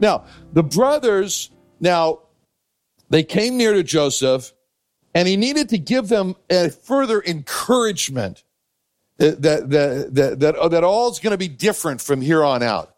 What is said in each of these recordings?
Now, the brothers, now, they came near to Joseph, and he needed to give them a further encouragement that, that, that, that, that oh, all is going to be different from here on out.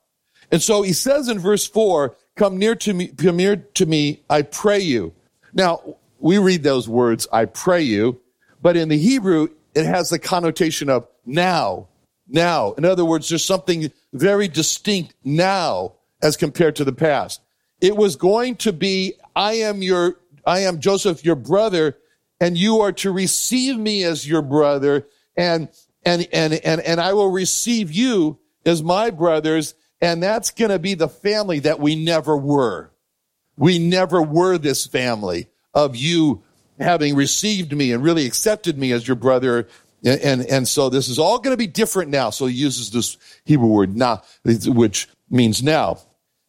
And so he says in verse 4, Come near to me, come near to me, I pray you. Now, we read those words, I pray you, but in the Hebrew, it has the connotation of now, now. In other words, there's something very distinct now as compared to the past. It was going to be, I am your, I am Joseph, your brother, and you are to receive me as your brother, and, and, and, and, and I will receive you as my brothers, and that's going to be the family that we never were. We never were this family of you having received me and really accepted me as your brother. And, and, and so this is all going to be different now. So he uses this Hebrew word now, which means now.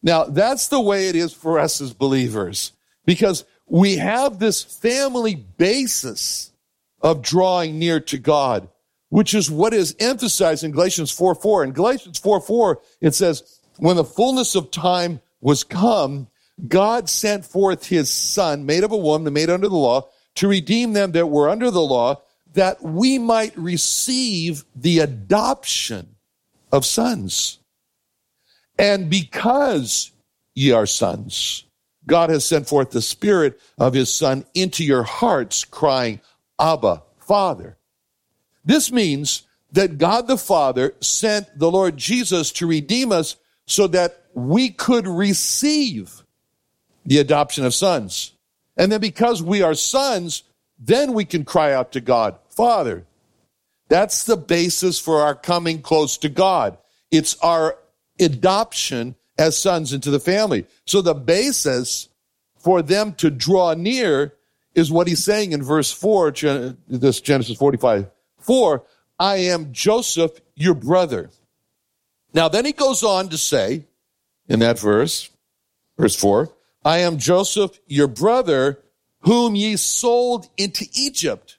Now, that's the way it is for us as believers because we have this family basis of drawing near to God, which is what is emphasized in Galatians 4 4. In Galatians 4 4, it says, When the fullness of time was come, God sent forth his son, made of a woman, made under the law, to redeem them that were under the law, that we might receive the adoption of sons. And because ye are sons, God has sent forth the Spirit of His Son into your hearts, crying, Abba, Father. This means that God the Father sent the Lord Jesus to redeem us so that we could receive the adoption of sons. And then because we are sons, then we can cry out to God, Father. That's the basis for our coming close to God. It's our adoption as sons into the family. So the basis for them to draw near is what he's saying in verse 4, this Genesis 45 4, I am Joseph, your brother. Now, then he goes on to say in that verse, verse 4, I am Joseph, your brother, whom ye sold into Egypt.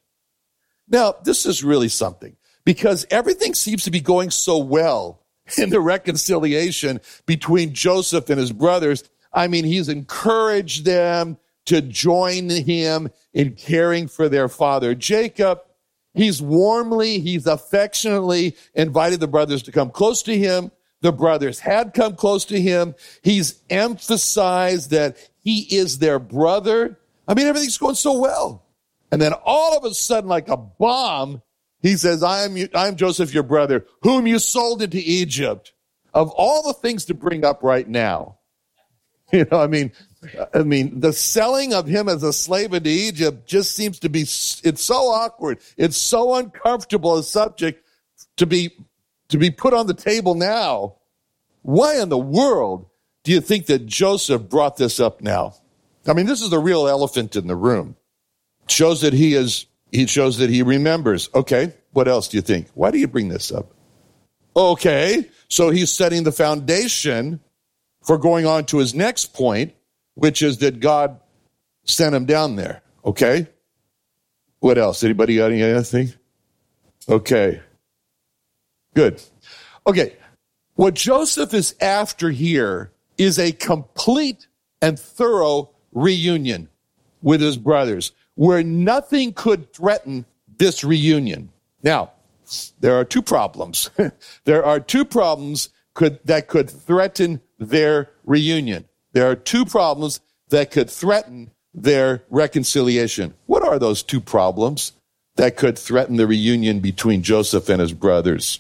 Now, this is really something because everything seems to be going so well in the reconciliation between Joseph and his brothers. I mean, he's encouraged them to join him in caring for their father Jacob. He's warmly, he's affectionately invited the brothers to come close to him. The brothers had come close to him. He's emphasized that he is their brother. I mean, everything's going so well. And then all of a sudden, like a bomb, he says, I am, I am Joseph, your brother, whom you sold into Egypt. Of all the things to bring up right now, you know, I mean, I mean, the selling of him as a slave into Egypt just seems to be, it's so awkward. It's so uncomfortable a subject to be, to be put on the table now. Why in the world do you think that Joseph brought this up now? I mean, this is the real elephant in the room. It shows that he is he shows that he remembers. Okay, what else do you think? Why do you bring this up? Okay, so he's setting the foundation for going on to his next point, which is that God sent him down there. Okay? What else? Anybody got anything? Okay. Good. Okay. What Joseph is after here is a complete and thorough reunion with his brothers where nothing could threaten this reunion. Now, there are two problems. there are two problems could, that could threaten their reunion. There are two problems that could threaten their reconciliation. What are those two problems that could threaten the reunion between Joseph and his brothers?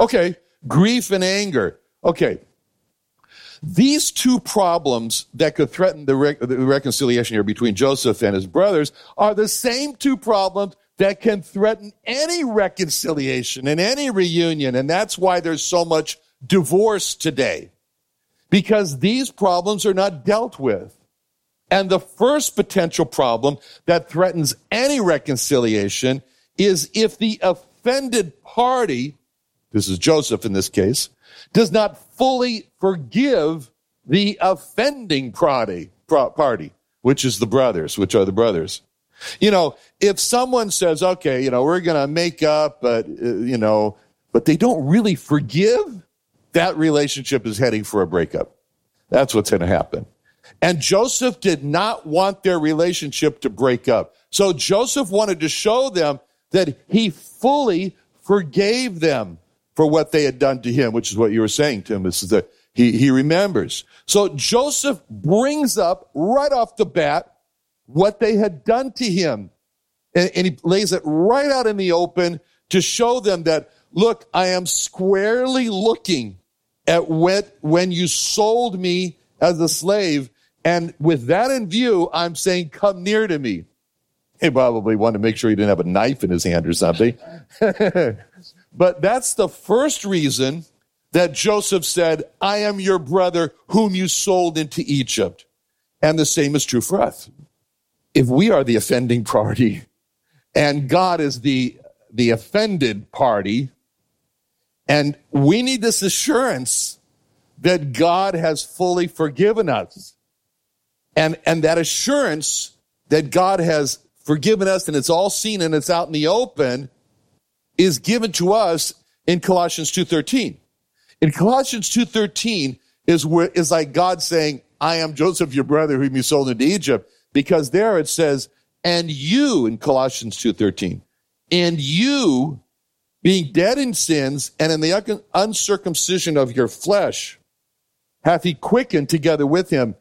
Okay, grief and anger. Okay, these two problems that could threaten the, re- the, reconciliation here between Joseph and his brothers are the same two problems that can threaten any reconciliation and any reunion. And that's why there's so much divorce today. Because these problems are not dealt with. And the first potential problem that threatens any reconciliation is if the offended party, this is Joseph in this case, does not fully forgive the offending party, which is the brothers, which are the brothers. You know, if someone says, okay, you know, we're going to make up, but, uh, you know, but they don't really forgive, that relationship is heading for a breakup. That's what's going to happen. And Joseph did not want their relationship to break up. So Joseph wanted to show them that he fully forgave them for what they had done to him, which is what you were saying, Tim. This is that he, he remembers. So Joseph brings up right off the bat what they had done to him. And, and he lays it right out in the open to show them that, look, I am squarely looking at when, when you sold me as a slave. And with that in view, I'm saying, come near to me. He probably wanted to make sure he didn't have a knife in his hand or something. but that's the first reason that Joseph said, I am your brother whom you sold into Egypt. And the same is true for us. If we are the offending party and God is the, the offended party, and we need this assurance that God has fully forgiven us. And, and that assurance that God has forgiven us and it's all seen and it's out in the open is given to us in Colossians 2.13. In Colossians 2.13 is where, is like God saying, I am Joseph, your brother, whom you sold into Egypt. Because there it says, and you in Colossians 2.13, and you being dead in sins and in the uncircumcision of your flesh, hath he quickened together with him,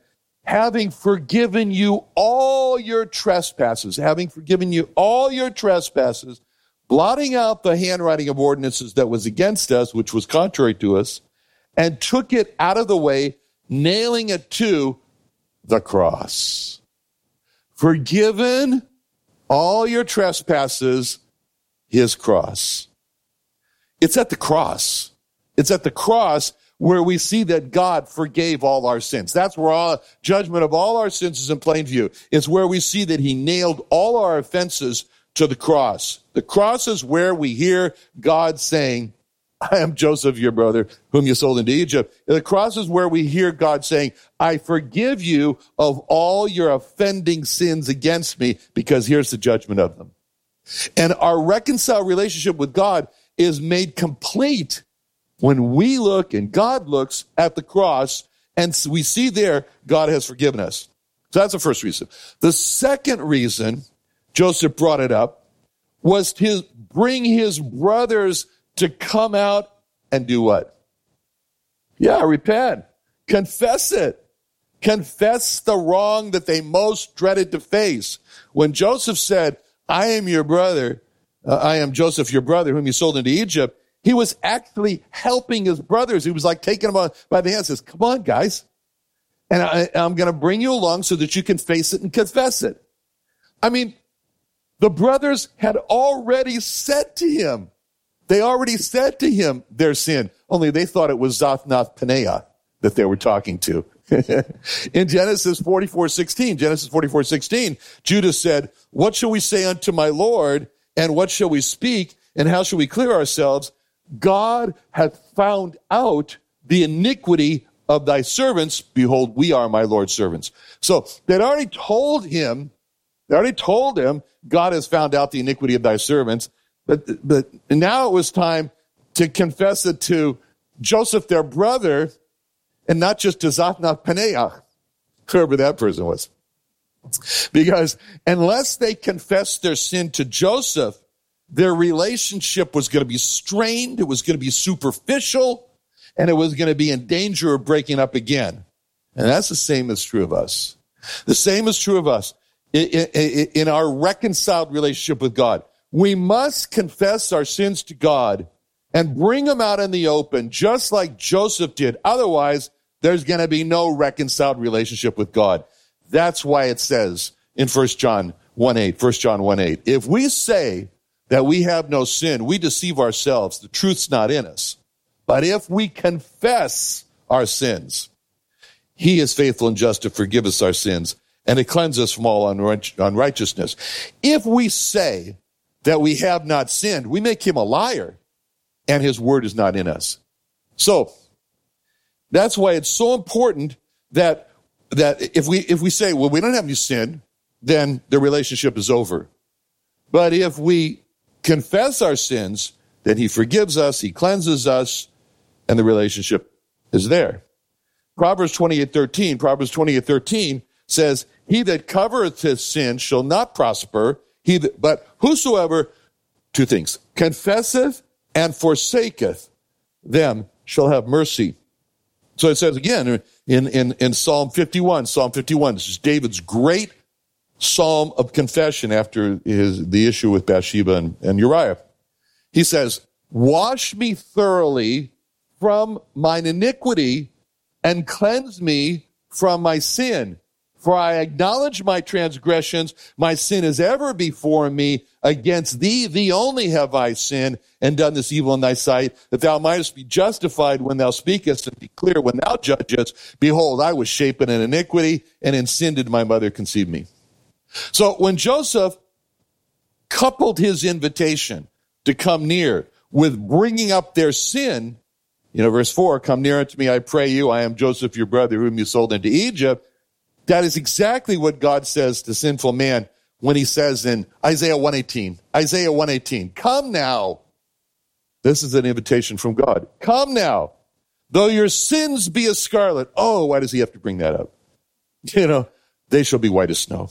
having forgiven you all your trespasses, having forgiven you all your trespasses, blotting out the handwriting of ordinances that was against us, which was contrary to us, and took it out of the way, nailing it to the cross. Forgiven all your trespasses, his cross. It's at the cross. It's at the cross where we see that God forgave all our sins. That's where all judgment of all our sins is in plain view. It's where we see that he nailed all our offenses to the cross. The cross is where we hear God saying, I am Joseph, your brother, whom you sold into Egypt. The cross is where we hear God saying, I forgive you of all your offending sins against me, because here's the judgment of them. And our reconciled relationship with God is made complete when we look and God looks at the cross and we see there God has forgiven us. So that's the first reason. The second reason Joseph brought it up was to bring his brothers to come out and do what? Yeah, repent. Confess it. Confess the wrong that they most dreaded to face. When Joseph said, I am your brother, uh, I am Joseph, your brother, whom you sold into Egypt, he was actually helping his brothers. He was like taking them by the hand, says, come on, guys. And I, I'm going to bring you along so that you can face it and confess it. I mean, the brothers had already said to him, they already said to him their sin, only they thought it was Zaphnath Paneah that they were talking to. in Genesis 44, 16, Genesis 44, 16, Judah said, what shall we say unto my Lord? And what shall we speak? And how shall we clear ourselves? God hath found out the iniquity of thy servants. Behold, we are my Lord's servants. So they'd already told him, they already told him, God has found out the iniquity of thy servants. But, but now it was time to confess it to Joseph, their brother, and not just to Zaphnath Paneah, whoever that person was. Because unless they confessed their sin to Joseph, their relationship was going to be strained, it was going to be superficial, and it was going to be in danger of breaking up again. And that's the same as true of us. The same is true of us in our reconciled relationship with God. We must confess our sins to God and bring them out in the open, just like Joseph did. Otherwise, there's going to be no reconciled relationship with God. That's why it says in 1 John 1 8, 1 John 1 8, if we say that we have no sin, we deceive ourselves. The truth's not in us. But if we confess our sins, he is faithful and just to forgive us our sins and to cleanse us from all unrighteousness. If we say that we have not sinned, we make him a liar and his word is not in us. So that's why it's so important that that if we if we say, well, we don't have any sin, then the relationship is over. But if we confess our sins, then he forgives us, he cleanses us, and the relationship is there. Proverbs 28 13, Proverbs 28 13 says, He that covereth his sin shall not prosper, he that, but whosoever, two things, confesseth and forsaketh them shall have mercy. So it says again in, in, in Psalm 51, Psalm 51, this is David's great psalm of confession after his, the issue with Bathsheba and, and Uriah. He says, Wash me thoroughly from mine iniquity and cleanse me from my sin. For I acknowledge my transgressions, my sin is ever before me. Against thee, thee only have I sinned and done this evil in thy sight, that thou mightest be justified when thou speakest and be clear when thou judgest. Behold, I was shapen in iniquity, and in sin did my mother conceive me. So when Joseph coupled his invitation to come near with bringing up their sin, you know, verse 4, come near unto me, I pray you. I am Joseph, your brother, whom you sold into Egypt. That is exactly what God says to sinful man when he says in Isaiah 118, Isaiah 118, come now. This is an invitation from God. Come now. Though your sins be as scarlet. Oh, why does he have to bring that up? You know, they shall be white as snow.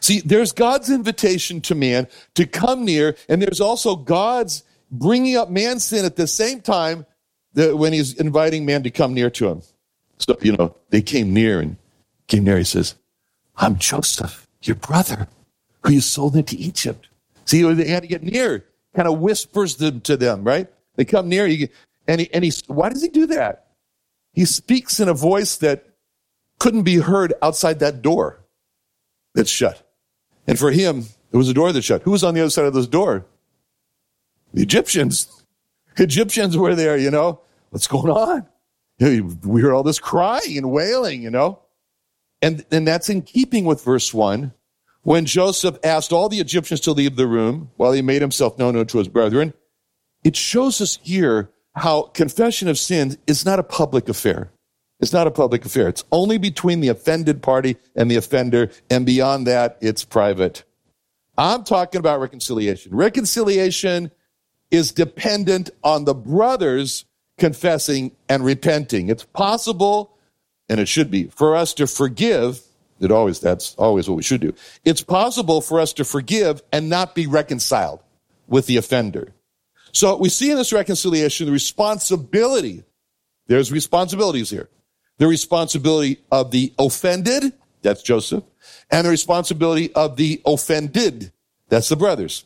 See, there's God's invitation to man to come near, and there's also God's bringing up man's sin at the same time that when he's inviting man to come near to him. So, you know, they came near and came near. He says, I'm Joseph, your brother, who you sold into Egypt. See, they had to get near, kind of whispers them to them, right? They come near, he, and, he, and he, why does he do that? He speaks in a voice that couldn't be heard outside that door that's shut. And for him, it was a door that shut. Who was on the other side of this door? The Egyptians. Egyptians were there, you know. What's going on? We hear all this crying and wailing, you know. And, and that's in keeping with verse 1 when Joseph asked all the Egyptians to leave the room while he made himself known unto his brethren. It shows us here how confession of sins is not a public affair. It's not a public affair. It's only between the offended party and the offender, and beyond that, it's private. I'm talking about reconciliation. Reconciliation is dependent on the brothers confessing and repenting. It's possible and it should be for us to forgive it always that's always what we should do. It's possible for us to forgive and not be reconciled with the offender. So we see in this reconciliation the responsibility there's responsibilities here. The responsibility of the offended that's joseph and the responsibility of the offended that's the brothers.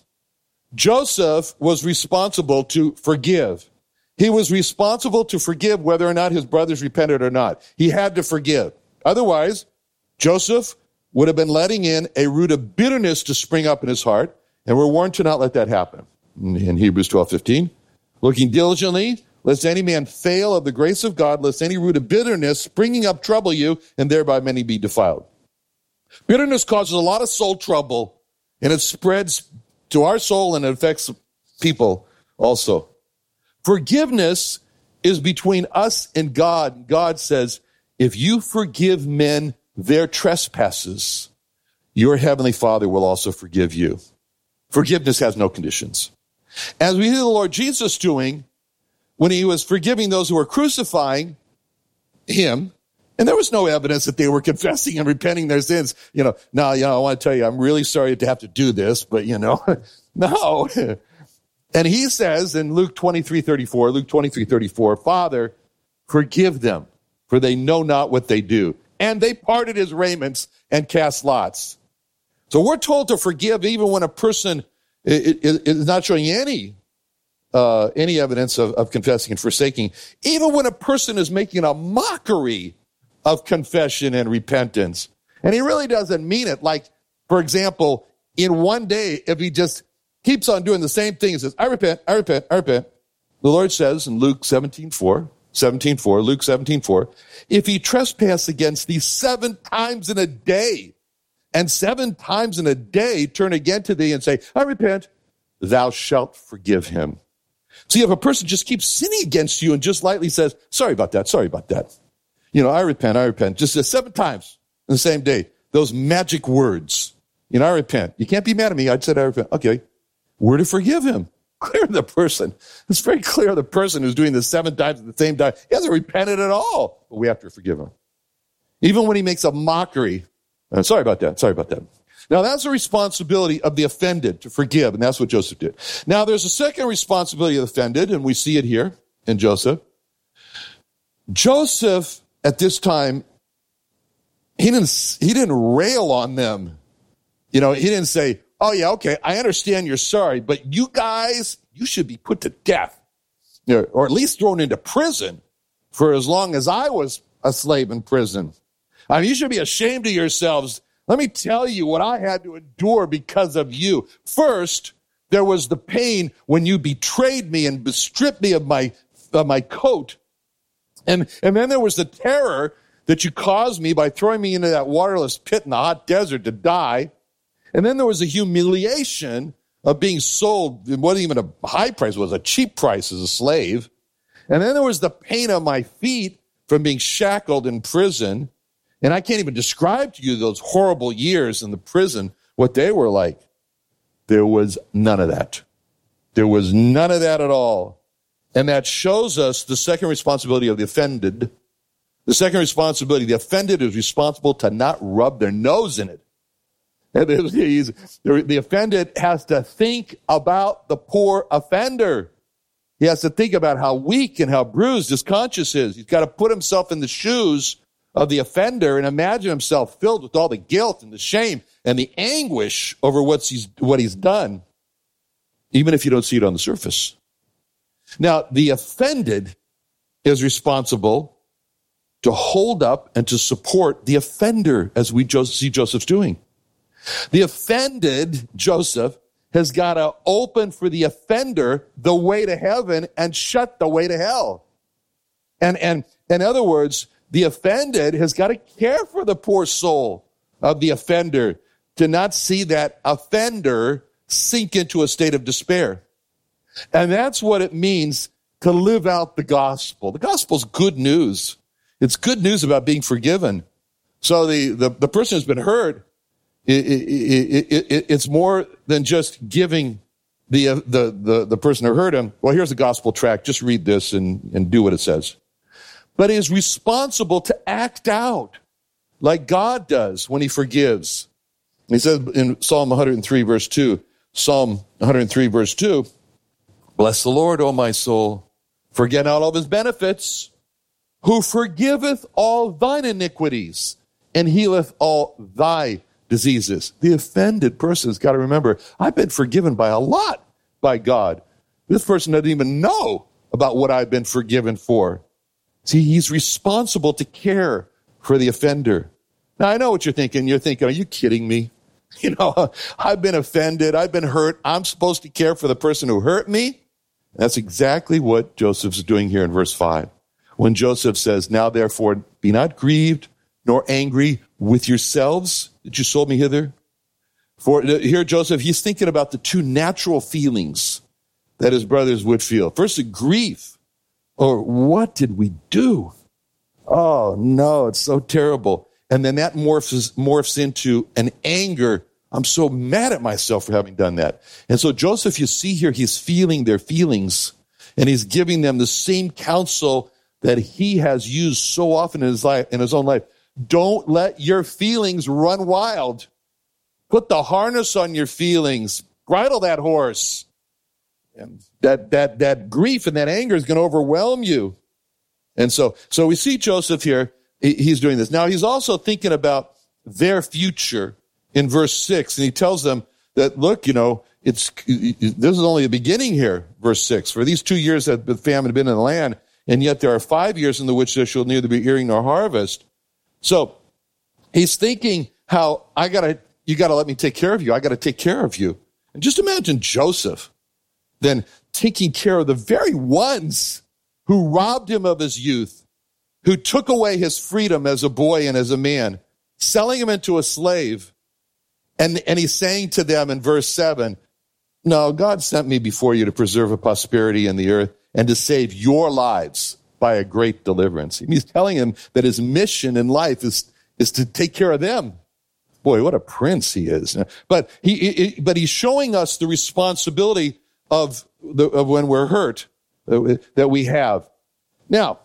Joseph was responsible to forgive he was responsible to forgive whether or not his brothers repented or not. He had to forgive. Otherwise, Joseph would have been letting in a root of bitterness to spring up in his heart, and we're warned to not let that happen. In Hebrews 12, 15, looking diligently, lest any man fail of the grace of God, lest any root of bitterness springing up trouble you, and thereby many be defiled. Bitterness causes a lot of soul trouble, and it spreads to our soul and it affects people also. Forgiveness is between us and God. God says, if you forgive men their trespasses, your heavenly Father will also forgive you. Forgiveness has no conditions. As we hear the Lord Jesus doing when he was forgiving those who were crucifying him, and there was no evidence that they were confessing and repenting their sins. You know, now, you know, I want to tell you, I'm really sorry to have to do this, but you know, no. And he says in Luke 23, 34, Luke 23, 34, Father, forgive them, for they know not what they do. and they parted his raiments and cast lots. So we're told to forgive even when a person is not showing any uh, any evidence of, of confessing and forsaking, even when a person is making a mockery of confession and repentance. And he really doesn't mean it. Like, for example, in one day, if he just keeps on doing the same thing He says, I repent, I repent, I repent, the Lord says in Luke 17, 4, 17, 4, Luke 17, 4, if he trespass against thee seven times in a day, and seven times in a day turn again to thee and say, I repent, thou shalt forgive him. See, if a person just keeps sinning against you and just lightly says, sorry about that, sorry about that. You know, I repent, I repent, just seven times in the same day. Those magic words. You know, I repent. You can't be mad at me. I said I repent. Okay. We're to forgive him. Clear the person. It's very clear the person who's doing this seven times at the same time. He hasn't repented at all. But we have to forgive him. Even when he makes a mockery. Uh, sorry about that. Sorry about that. Now that's the responsibility of the offended to forgive, and that's what Joseph did. Now there's a second responsibility of the offended, and we see it here in Joseph. Joseph at this time, he didn't he didn't rail on them. You know, he didn't say, "Oh yeah, okay, I understand you're sorry, but you guys, you should be put to death, or at least thrown into prison for as long as I was a slave in prison." I mean, you should be ashamed of yourselves let me tell you what I had to endure because of you. First, there was the pain when you betrayed me and stripped me of my, of my coat. And, and then there was the terror that you caused me by throwing me into that waterless pit in the hot desert to die. And then there was the humiliation of being sold. It wasn't even a high price, it was a cheap price as a slave. And then there was the pain of my feet from being shackled in prison. And I can't even describe to you those horrible years in the prison, what they were like. There was none of that. There was none of that at all. And that shows us the second responsibility of the offended. The second responsibility, the offended is responsible to not rub their nose in it. The offended has to think about the poor offender. He has to think about how weak and how bruised his conscience is. He's got to put himself in the shoes of the offender and imagine himself filled with all the guilt and the shame and the anguish over he's, what he's done, even if you don't see it on the surface. Now, the offended is responsible to hold up and to support the offender, as we see Joseph's doing. The offended, Joseph, has got to open for the offender the way to heaven and shut the way to hell. And, and in other words, the offended has got to care for the poor soul of the offender to not see that offender sink into a state of despair. And that's what it means to live out the gospel. The gospel's good news. It's good news about being forgiven. So the, the, the person who's been hurt, it, it, it, it's more than just giving the, uh, the, the, the person who hurt him, well, here's a gospel tract. Just read this and, and do what it says but he is responsible to act out like God does when he forgives. He says in Psalm 103 verse 2, Psalm 103 verse 2, Bless the Lord, O my soul, forget not all his benefits, who forgiveth all thine iniquities and healeth all thy diseases. The offended person's got to remember, I've been forgiven by a lot by God. This person doesn't even know about what I've been forgiven for. See, he's responsible to care for the offender. Now, I know what you're thinking. You're thinking, are you kidding me? You know, I've been offended. I've been hurt. I'm supposed to care for the person who hurt me. That's exactly what Joseph's doing here in verse 5. When Joseph says, Now therefore be not grieved nor angry with yourselves that you sold me hither. For uh, here, Joseph, he's thinking about the two natural feelings that his brothers would feel. First, grief or what did we do? Oh no, it's so terrible. And then that morphs, morphs into an anger. I'm so mad at myself for having done that. And so Joseph, you see here, he's feeling their feelings and he's giving them the same counsel that he has used so often in his life, in his own life. Don't let your feelings run wild. Put the harness on your feelings. Bridle that horse. And that, that, that grief and that anger is going to overwhelm you. And so, so we see Joseph here he's doing this. Now he's also thinking about their future in verse six, and he tells them that, look, you know, it's, this is only the beginning here, verse six. For these two years that the famine had been in the land, and yet there are five years in the which there shall neither be earing nor harvest. So he's thinking how I gotta, you gotta let me take care of you. I gotta take care of you. And just imagine Joseph then taking care of the very ones who robbed him of his youth, who took away his freedom as a boy and as a man, selling him into a slave. And, and he's saying to them in verse seven, no, God sent me before you to preserve a prosperity in the earth and to save your lives by a great deliverance. He's telling him that his mission in life is, is to take care of them. Boy, what a prince he is. But he, he but he's showing us the responsibility of, the, of when we're hurt that we have. Now,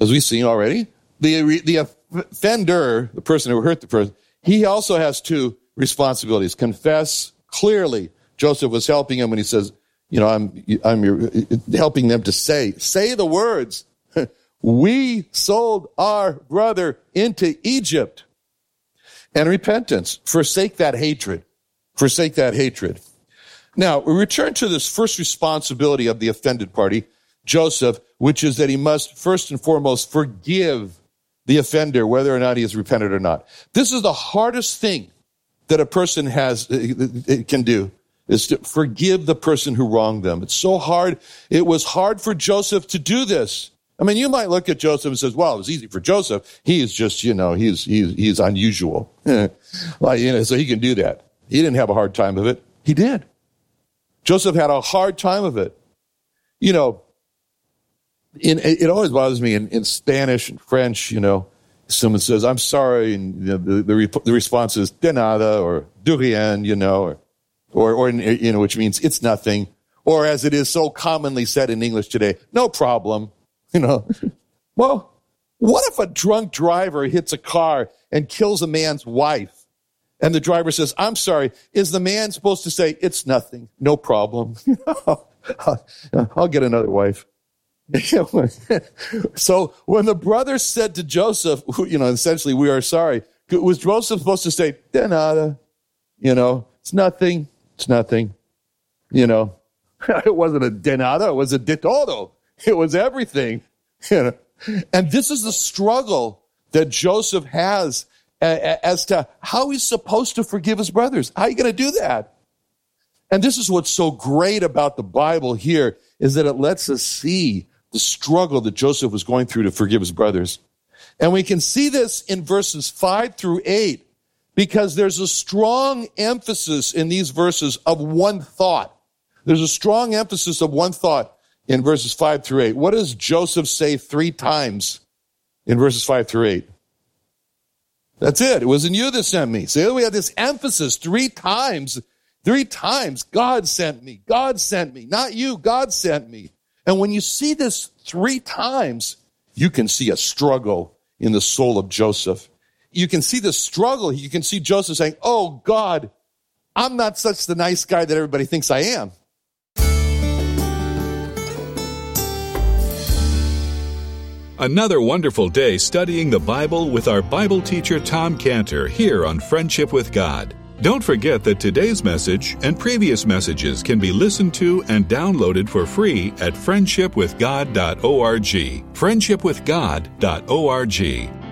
as we've seen already, the, the offender, the person who hurt the person, he also has two responsibilities. Confess clearly. Joseph was helping him when he says, you know, I'm, I'm helping them to say, say the words. we sold our brother into Egypt. And repentance. Forsake that hatred. Forsake that hatred. Now, we return to this first responsibility of the offended party, Joseph, which is that he must first and foremost forgive the offender, whether or not he has repented or not. This is the hardest thing that a person has, uh, uh, can do is to forgive the person who wronged them. It's so hard. It was hard for Joseph to do this. I mean, you might look at Joseph and says, well, it was easy for Joseph. He is just, you know, he's, he's, he's unusual. like, you know, so he can do that. He didn't have a hard time of it. He did. Joseph had a hard time of it. You know, in, it always bothers me in, in Spanish and French, you know, someone says, I'm sorry, and you know, the, the, the, response is de nada or de rien, you know, or, or, or, you know, which means it's nothing. Or as it is so commonly said in English today, no problem, you know. well, what if a drunk driver hits a car and kills a man's wife? And the driver says, I'm sorry. Is the man supposed to say, it's nothing, no problem? I'll get another wife. so when the brothers said to Joseph, you know, essentially, we are sorry, was Joseph supposed to say, de nada? Uh, you know, it's nothing, it's nothing. You know, it wasn't a de nada, it was a de. It was everything. You know? And this is the struggle that Joseph has as to how he's supposed to forgive his brothers. How are you going to do that? And this is what's so great about the Bible here is that it lets us see the struggle that Joseph was going through to forgive his brothers. And we can see this in verses five through eight because there's a strong emphasis in these verses of one thought. There's a strong emphasis of one thought in verses five through eight. What does Joseph say three times in verses five through eight? That's it. It wasn't you that sent me. See, we had this emphasis three times. Three times, God sent me. God sent me. Not you. God sent me. And when you see this three times, you can see a struggle in the soul of Joseph. You can see the struggle. You can see Joseph saying, Oh God, I'm not such the nice guy that everybody thinks I am. Another wonderful day studying the Bible with our Bible teacher Tom Cantor here on Friendship with God. Don't forget that today's message and previous messages can be listened to and downloaded for free at friendshipwithgod.org. Friendshipwithgod.org.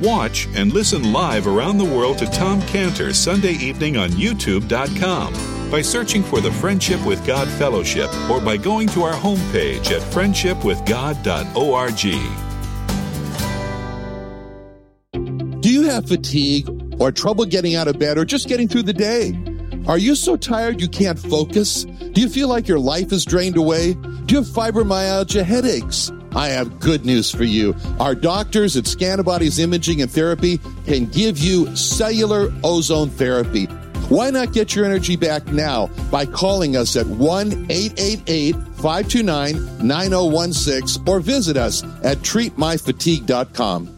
Watch and listen live around the world to Tom Cantor Sunday evening on youtube.com by searching for the Friendship with God Fellowship or by going to our homepage at friendshipwithgod.org. Do you have fatigue or trouble getting out of bed or just getting through the day? Are you so tired you can't focus? Do you feel like your life is drained away? Do you have fibromyalgia headaches? I have good news for you. Our doctors at Scantibodies Imaging and Therapy can give you cellular ozone therapy. Why not get your energy back now by calling us at 1 888 529 9016 or visit us at treatmyfatigue.com.